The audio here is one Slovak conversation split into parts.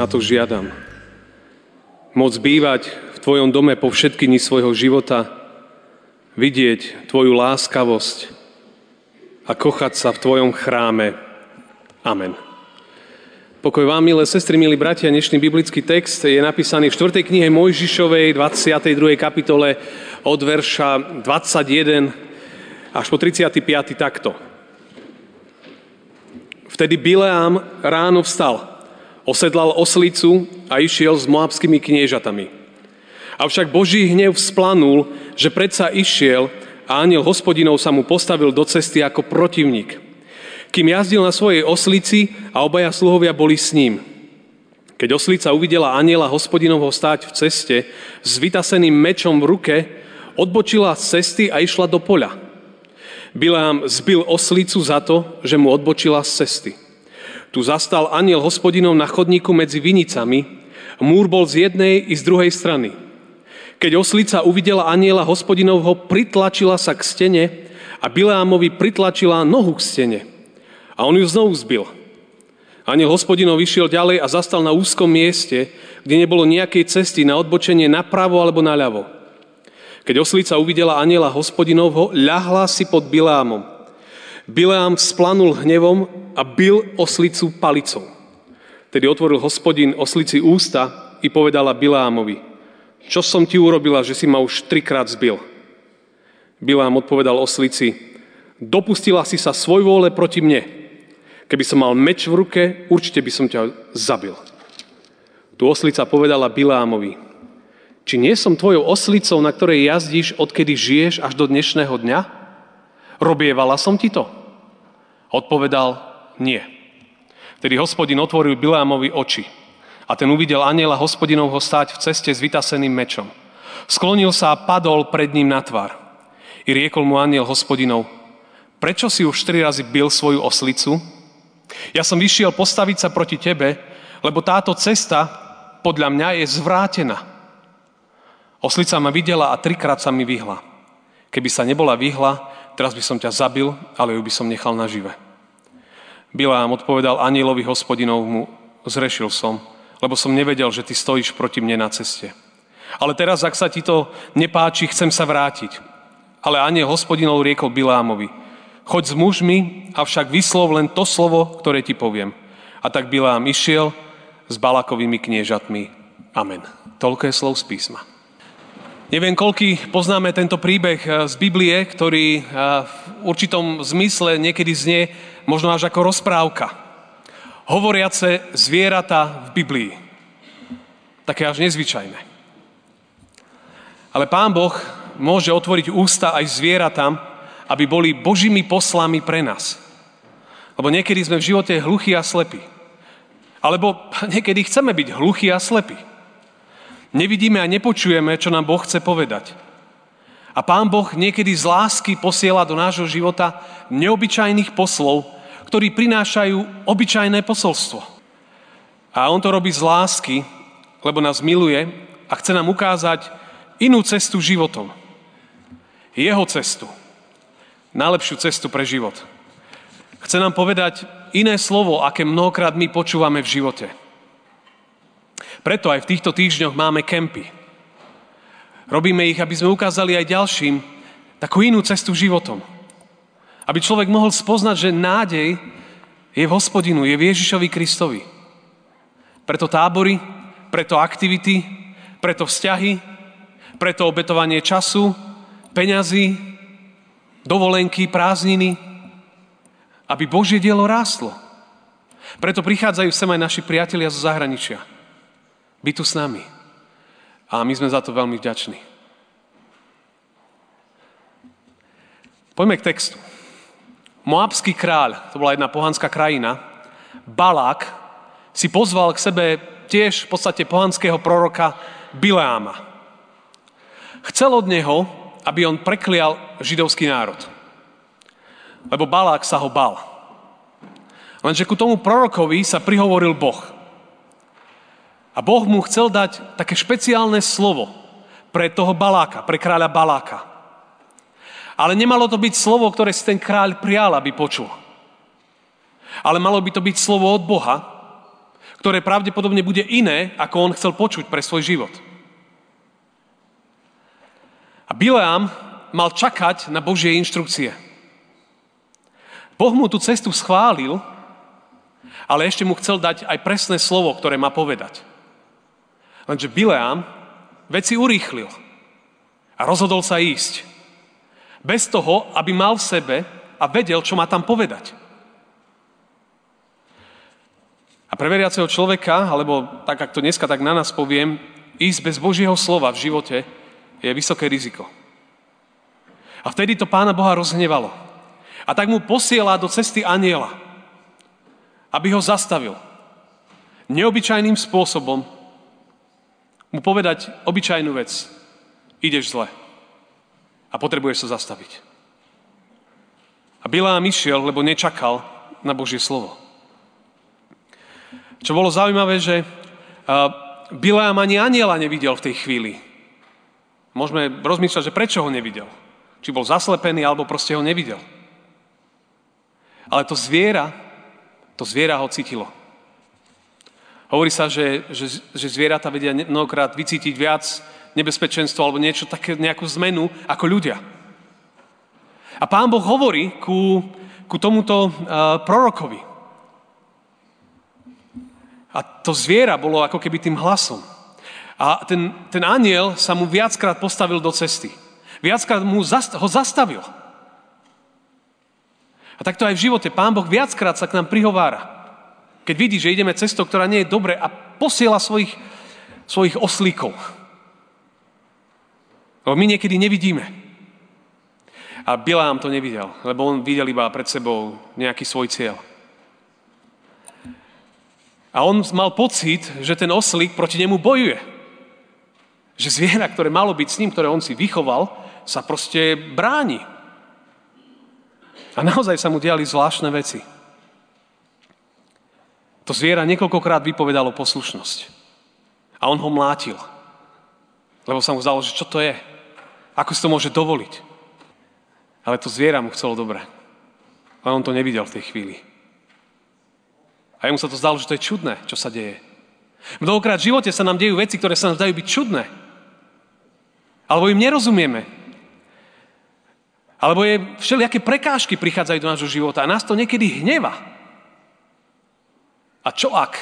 na to žiadam. Moc bývať v Tvojom dome po všetky dni svojho života, vidieť Tvoju láskavosť a kochať sa v Tvojom chráme. Amen. Pokoj vám, milé sestry, milí bratia, dnešný biblický text je napísaný v 4. knihe Mojžišovej, 22. kapitole od verša 21 až po 35. takto. Vtedy Bileám ráno vstal Osedlal oslicu a išiel s moabskými kniežatami. Avšak Boží hnev splanul, že predsa išiel a aniel hospodinov sa mu postavil do cesty ako protivník. Kým jazdil na svojej oslici a obaja sluhovia boli s ním. Keď oslica uvidela aniela hospodinovho stáť v ceste s vytaseným mečom v ruke, odbočila z cesty a išla do poľa. Bilám zbil oslicu za to, že mu odbočila z cesty. Tu zastal aniel hospodinov na chodníku medzi vinicami. Múr bol z jednej i z druhej strany. Keď oslica uvidela aniela hospodinovho, pritlačila sa k stene a Bileámovi pritlačila nohu k stene. A on ju znovu zbil. Aniel hospodinov vyšiel ďalej a zastal na úzkom mieste, kde nebolo nejakej cesty na odbočenie napravo alebo naľavo. Keď oslica uvidela aniela hospodinovho, ľahla si pod Bileámom. Bileám splanul hnevom a bil oslicu palicou. Tedy otvoril hospodin oslici ústa i povedala Bileámovi, čo som ti urobila, že si ma už trikrát zbil? Bileám odpovedal oslici, dopustila si sa svoj vôle proti mne. Keby som mal meč v ruke, určite by som ťa zabil. Tu oslica povedala Bileámovi, či nie som tvojou oslicou, na ktorej jazdíš, odkedy žiješ až do dnešného dňa? Robievala som ti to? Odpovedal, nie. Vtedy hospodin otvoril Bileámovi oči a ten uvidel aniela hospodinovho stáť v ceste s vytaseným mečom. Sklonil sa a padol pred ním na tvár. I riekol mu aniel hospodinov, prečo si už štyri razy bil svoju oslicu? Ja som vyšiel postaviť sa proti tebe, lebo táto cesta podľa mňa je zvrátená. Oslica ma videla a trikrát sa mi vyhla. Keby sa nebola vyhla, teraz by som ťa zabil, ale ju by som nechal nažive. Bilám odpovedal anielovi hospodinovmu, zrešil som, lebo som nevedel, že ty stojíš proti mne na ceste. Ale teraz, ak sa ti to nepáči, chcem sa vrátiť. Ale aniel hospodinov riekol Bilámovi, choď s mužmi, avšak vyslov len to slovo, ktoré ti poviem. A tak Bilám išiel s Balakovými kniežatmi. Amen. Toľko je slov z písma. Neviem, koľky poznáme tento príbeh eh, z Biblie, ktorý eh, v určitom zmysle niekedy znie možno až ako rozprávka. Hovoriace zvieratá v Biblii. Také až nezvyčajné. Ale Pán Boh môže otvoriť ústa aj zvieratám, aby boli Božími poslami pre nás. Lebo niekedy sme v živote hluchí a slepí. Alebo niekedy chceme byť hluchí a slepí. Nevidíme a nepočujeme, čo nám Boh chce povedať. A Pán Boh niekedy z lásky posiela do nášho života neobyčajných poslov, ktorí prinášajú obyčajné posolstvo. A On to robí z lásky, lebo nás miluje a chce nám ukázať inú cestu životom. Jeho cestu. Najlepšiu cestu pre život. Chce nám povedať iné slovo, aké mnohokrát my počúvame v živote. Preto aj v týchto týždňoch máme kempy. Robíme ich, aby sme ukázali aj ďalším takú inú cestu životom. Aby človek mohol spoznať, že nádej je v hospodinu, je v Ježišovi Kristovi. Preto tábory, preto aktivity, preto vzťahy, preto obetovanie času, peňazí, dovolenky, prázdniny, aby Božie dielo rástlo. Preto prichádzajú sem aj naši priatelia zo zahraničia byť tu s nami. A my sme za to veľmi vďační. Poďme k textu. Moabský kráľ, to bola jedna pohanská krajina, Balák, si pozval k sebe tiež v podstate pohanského proroka Bileáma. Chcel od neho, aby on preklial židovský národ. Lebo Balák sa ho bal. Lenže ku tomu prorokovi sa prihovoril Boh. A Boh mu chcel dať také špeciálne slovo pre toho Baláka, pre kráľa Baláka. Ale nemalo to byť slovo, ktoré si ten kráľ prijal, aby počul. Ale malo by to byť slovo od Boha, ktoré pravdepodobne bude iné, ako on chcel počuť pre svoj život. A Bileam mal čakať na Božie inštrukcie. Boh mu tú cestu schválil, ale ešte mu chcel dať aj presné slovo, ktoré má povedať. Lenže Bileam veci urýchlil a rozhodol sa ísť. Bez toho, aby mal v sebe a vedel, čo má tam povedať. A pre veriaceho človeka, alebo tak, ak to dneska tak na nás poviem, ísť bez Božieho slova v živote je vysoké riziko. A vtedy to pána Boha rozhnevalo. A tak mu posiela do cesty aniela, aby ho zastavil. Neobyčajným spôsobom mu povedať obyčajnú vec. Ideš zle. A potrebuješ sa zastaviť. A Bilám išiel, lebo nečakal na Božie slovo. Čo bolo zaujímavé, že Bilám ani aniela nevidel v tej chvíli. Môžeme rozmýšľať, že prečo ho nevidel. Či bol zaslepený, alebo proste ho nevidel. Ale to zviera, to zviera ho cítilo. Hovorí sa, že, že, že zvieratá vedia mnohokrát vycítiť viac nebezpečenstvo alebo niečo také, nejakú zmenu ako ľudia. A pán Boh hovorí ku, ku tomuto uh, prorokovi. A to zviera bolo ako keby tým hlasom. A ten, ten aniel sa mu viackrát postavil do cesty. Viackrát mu zast, ho zastavil. A takto aj v živote. Pán Boh viackrát sa k nám prihovára. Keď vidí, že ideme cestou, ktorá nie je dobre a posiela svojich, svojich oslíkov. Lebo my niekedy nevidíme. A Bilám to nevidel, lebo on videl iba pred sebou nejaký svoj cieľ. A on mal pocit, že ten oslík proti nemu bojuje. Že zviera, ktoré malo byť s ním, ktoré on si vychoval, sa proste bráni. A naozaj sa mu diali zvláštne veci. To zviera niekoľkokrát vypovedalo poslušnosť. A on ho mlátil. Lebo sa mu zdalo, že čo to je? Ako si to môže dovoliť? Ale to zviera mu chcelo dobre. Ale on to nevidel v tej chvíli. A jemu sa to zdalo, že to je čudné, čo sa deje. Mnohokrát v živote sa nám dejú veci, ktoré sa nám zdajú byť čudné. Alebo im nerozumieme. Alebo je všelijaké prekážky prichádzajú do nášho života a nás to niekedy hneva. A čo ak?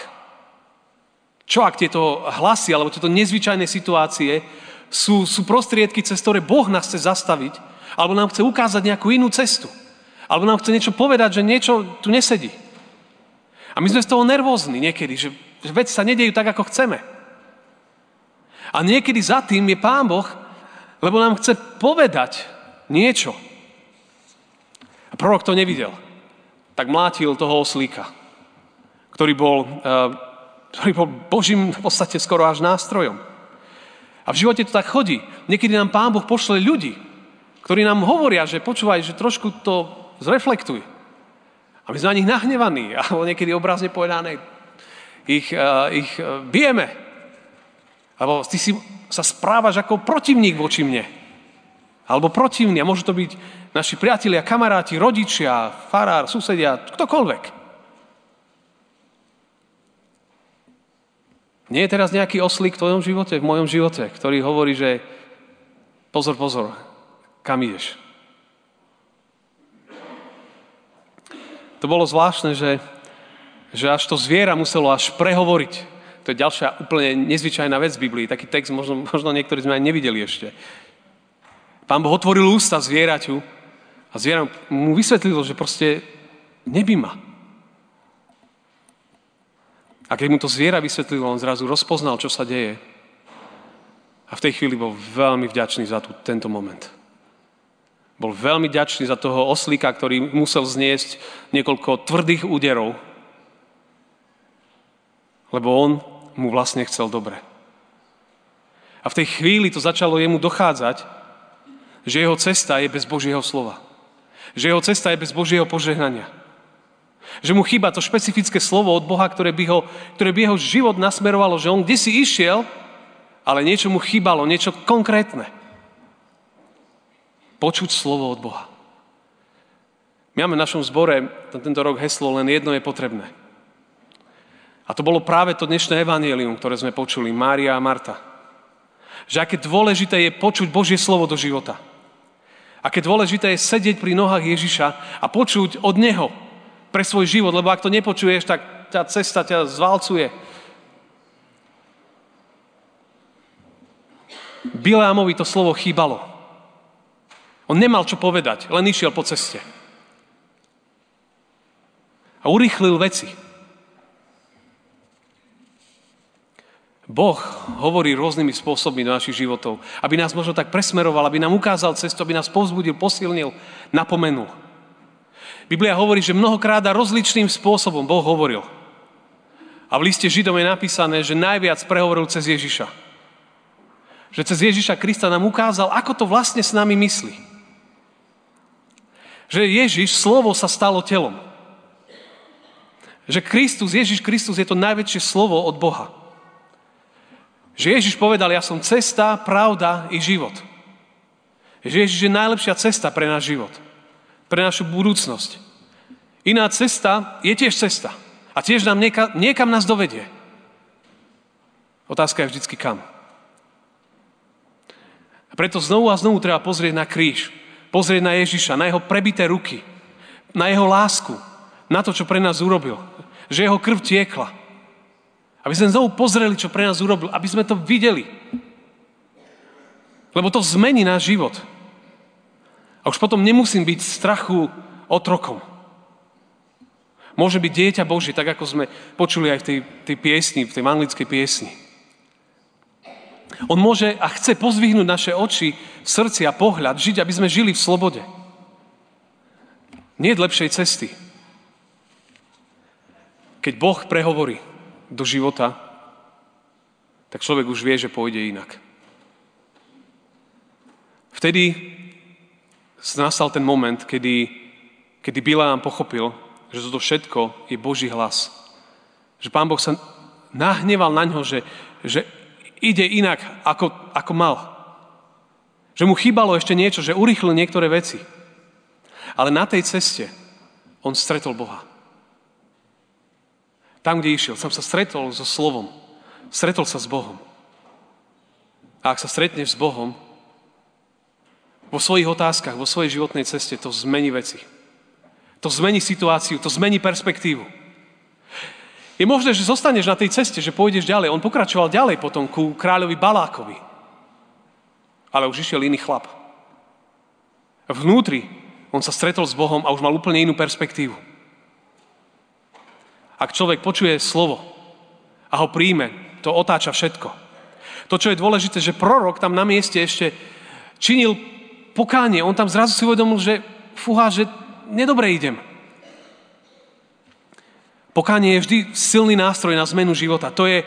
Čo ak tieto hlasy alebo tieto nezvyčajné situácie sú, sú prostriedky, cez ktoré Boh nás chce zastaviť alebo nám chce ukázať nejakú inú cestu. Alebo nám chce niečo povedať, že niečo tu nesedí. A my sme z toho nervózni niekedy, že, že veci sa nedejú tak, ako chceme. A niekedy za tým je Pán Boh, lebo nám chce povedať niečo. A prorok to nevidel. Tak mlátil toho oslíka ktorý bol, eh, ktorý bol Božím v podstate skoro až nástrojom. A v živote to tak chodí. Niekedy nám Pán Boh pošle ľudí, ktorí nám hovoria, že počúvaj, že trošku to zreflektuj. A my sme na nich nahnevaní, alebo niekedy obrazne povedané, ich, uh, ich uh, bijeme. Alebo ty si sa správaš ako protivník voči mne. Alebo protivný. A môžu to byť naši priatelia, kamaráti, rodičia, farár, susedia, ktokoľvek. Nie je teraz nejaký oslík v tvojom živote, v mojom živote, ktorý hovorí, že pozor, pozor, kam ideš? To bolo zvláštne, že, že až to zviera muselo až prehovoriť. To je ďalšia úplne nezvyčajná vec v Biblii. Taký text možno, možno niektorí sme aj nevideli ešte. Pán Boh otvoril ústa zvieraťu a zviera mu vysvetlilo, že proste neby ma. A keď mu to zviera vysvetlilo, on zrazu rozpoznal, čo sa deje. A v tej chvíli bol veľmi vďačný za tú, tento moment. Bol veľmi vďačný za toho oslíka, ktorý musel zniesť niekoľko tvrdých úderov. Lebo on mu vlastne chcel dobre. A v tej chvíli to začalo jemu dochádzať, že jeho cesta je bez Božieho slova. Že jeho cesta je bez Božieho požehnania. Že mu chýba to špecifické slovo od Boha, ktoré by, ho, ktoré by jeho život nasmerovalo, že on kde si išiel, ale niečo mu chýbalo, niečo konkrétne. Počuť slovo od Boha. My máme v našom zbore tento rok heslo len jedno je potrebné. A to bolo práve to dnešné evanielium, ktoré sme počuli, Mária a Marta. Že aké dôležité je počuť Božie slovo do života. Aké dôležité je sedieť pri nohách Ježiša a počuť od Neho pre svoj život, lebo ak to nepočuješ, tak tá cesta ťa zvalcuje. Bileamovi to slovo chýbalo. On nemal čo povedať, len išiel po ceste. A urýchlil veci. Boh hovorí rôznymi spôsobmi do našich životov, aby nás možno tak presmeroval, aby nám ukázal cestu, aby nás povzbudil, posilnil, napomenul. Biblia hovorí, že mnohokrát a rozličným spôsobom Boh hovoril. A v liste Židom je napísané, že najviac prehovoril cez Ježiša. Že cez Ježiša Krista nám ukázal, ako to vlastne s nami myslí. Že Ježiš, slovo sa stalo telom. Že Kristus, Ježiš Kristus je to najväčšie slovo od Boha. Že Ježiš povedal, ja som cesta, pravda i život. Že Ježiš je najlepšia cesta pre náš život. Pre našu budúcnosť. Iná cesta je tiež cesta. A tiež nám nieka, niekam nás dovedie. Otázka je vždycky kam. A preto znovu a znovu treba pozrieť na kríž. Pozrieť na Ježiša, na jeho prebité ruky. Na jeho lásku. Na to, čo pre nás urobil. Že jeho krv tiekla aby sme znovu pozreli, čo pre nás urobil. Aby sme to videli. Lebo to zmení náš život. A už potom nemusím byť strachu otrokom. Môže byť dieťa Boží, tak ako sme počuli aj v tej, tej piesni, v tej anglickej piesni. On môže a chce pozvihnúť naše oči, srdci a pohľad, žiť, aby sme žili v slobode. Nie je lepšej cesty. Keď Boh prehovorí, do života, tak človek už vie, že pôjde inak. Vtedy nastal ten moment, kedy, kedy Bileám pochopil, že toto všetko je Boží hlas. Že Pán Boh sa nahneval na ňo, že, že ide inak, ako, ako mal. Že mu chýbalo ešte niečo, že urychlil niektoré veci. Ale na tej ceste on stretol Boha. Tam, kde išiel, som sa stretol so slovom. Stretol sa s Bohom. A ak sa stretneš s Bohom, vo svojich otázkach, vo svojej životnej ceste, to zmení veci. To zmení situáciu, to zmení perspektívu. Je možné, že zostaneš na tej ceste, že pôjdeš ďalej. On pokračoval ďalej potom ku kráľovi Balákovi. Ale už išiel iný chlap. Vnútri on sa stretol s Bohom a už mal úplne inú perspektívu ak človek počuje slovo a ho príjme, to otáča všetko. To, čo je dôležité, že prorok tam na mieste ešte činil pokánie. On tam zrazu si uvedomil, že fúha, že nedobre idem. Pokánie je vždy silný nástroj na zmenu života. To je,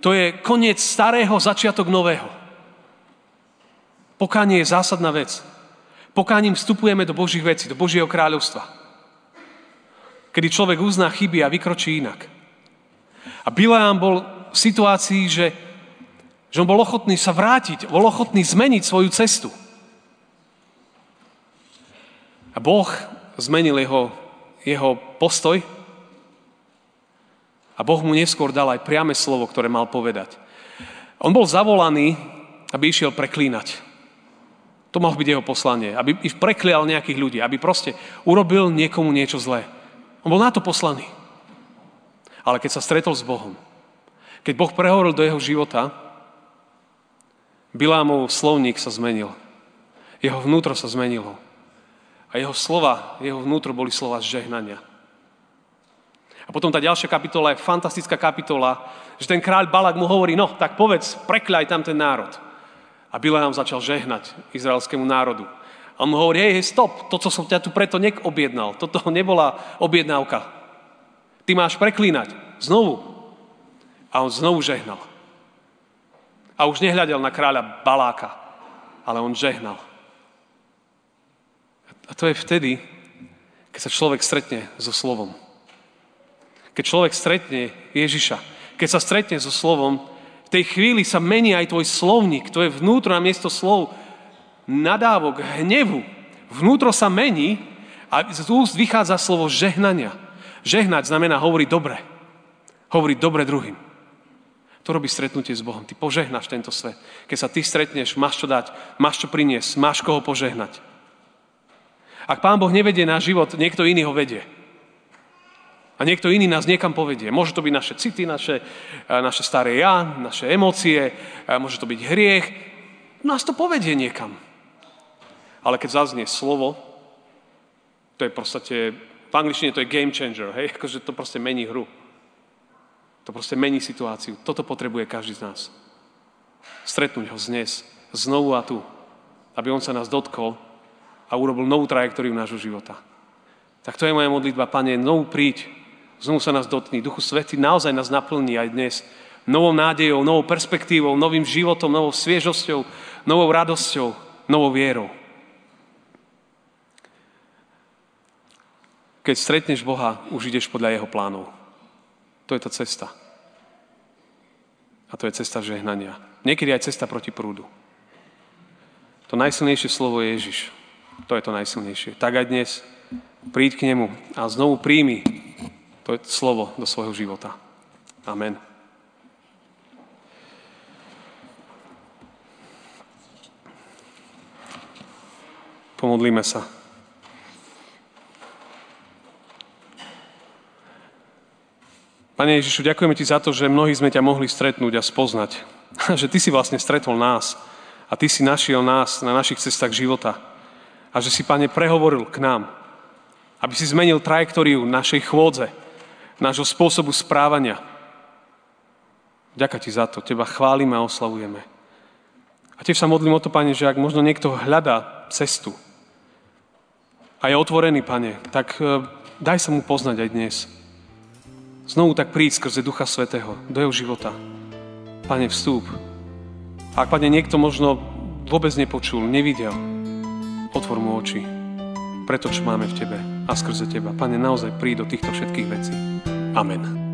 to je koniec starého, začiatok nového. Pokánie je zásadná vec. Pokáním vstupujeme do Božích vecí, do Božieho kráľovstva kedy človek uzná chyby a vykročí inak. A Bileám bol v situácii, že, že on bol ochotný sa vrátiť, bol ochotný zmeniť svoju cestu. A Boh zmenil jeho, jeho postoj a Boh mu neskôr dal aj priame slovo, ktoré mal povedať. On bol zavolaný, aby išiel preklínať. To mal byť jeho poslanie, aby preklial nejakých ľudí, aby proste urobil niekomu niečo zlé. On bol na to poslaný. Ale keď sa stretol s Bohom, keď Boh prehovoril do jeho života, Bilámov slovník sa zmenil. Jeho vnútro sa zmenilo. A jeho slova, jeho vnútro boli slova žehnania. A potom tá ďalšia kapitola je fantastická kapitola, že ten kráľ Balak mu hovorí, no tak povedz, prekľaj tam ten národ. A Bileám začal žehnať izraelskému národu. A on mu hovorí, hej, hej, stop, to, co som ťa tu preto neobjednal, toto nebola objednávka. Ty máš preklínať. Znovu. A on znovu žehnal. A už nehľadel na kráľa Baláka, ale on žehnal. A to je vtedy, keď sa človek stretne so slovom. Keď človek stretne Ježiša, keď sa stretne so slovom, v tej chvíli sa mení aj tvoj slovník, to je vnútro na miesto slov nadávok, hnevu. Vnútro sa mení a z úst vychádza slovo žehnania. Žehnať znamená hovoriť dobre. Hovoriť dobre druhým. To robí stretnutie s Bohom. Ty požehnáš tento svet. Keď sa ty stretneš, máš čo dať, máš čo priniesť, máš koho požehnať. Ak Pán Boh nevedie náš život, niekto iný ho vedie. A niekto iný nás niekam povedie. Môže to byť naše city, naše, naše staré ja, naše emócie, môže to byť hriech. Nás to povedie niekam. Ale keď zaznie slovo, to je podstate, v angličtine to je game changer, hej, akože to proste mení hru. To proste mení situáciu. Toto potrebuje každý z nás. Stretnúť ho dnes, znovu a tu, aby on sa nás dotkol a urobil novú trajektóriu nášho života. Tak to je moja modlitba, Pane, znovu príď, znovu sa nás dotkni. Duchu Svety naozaj nás naplní aj dnes novou nádejou, novou perspektívou, novým životom, novou sviežosťou, novou radosťou, novou vierou. Keď stretneš Boha, už ideš podľa Jeho plánov. To je tá cesta. A to je cesta žehnania. Niekedy aj cesta proti prúdu. To najsilnejšie slovo je Ježiš. To je to najsilnejšie. Tak aj dnes príď k nemu a znovu príjmi to slovo do svojho života. Amen. Pomodlíme sa. Pane Ježišu, ďakujeme Ti za to, že mnohí sme ťa mohli stretnúť a spoznať. Že Ty si vlastne stretol nás a Ty si našiel nás na našich cestách života. A že si, Pane, prehovoril k nám, aby si zmenil trajektóriu našej chôdze, nášho spôsobu správania. Ďakujem Ti za to. Teba chválime a oslavujeme. A tiež sa modlím o to, Pane, že ak možno niekto hľadá cestu a je otvorený, Pane, tak eh, daj sa mu poznať aj dnes. Znovu tak príď skrze Ducha Svetého do jeho života. Pane, vstúp. A ak, Pane, niekto možno vôbec nepočul, nevidel, otvor mu oči preto, čo máme v Tebe a skrze Teba. Pane, naozaj príď do týchto všetkých vecí. Amen.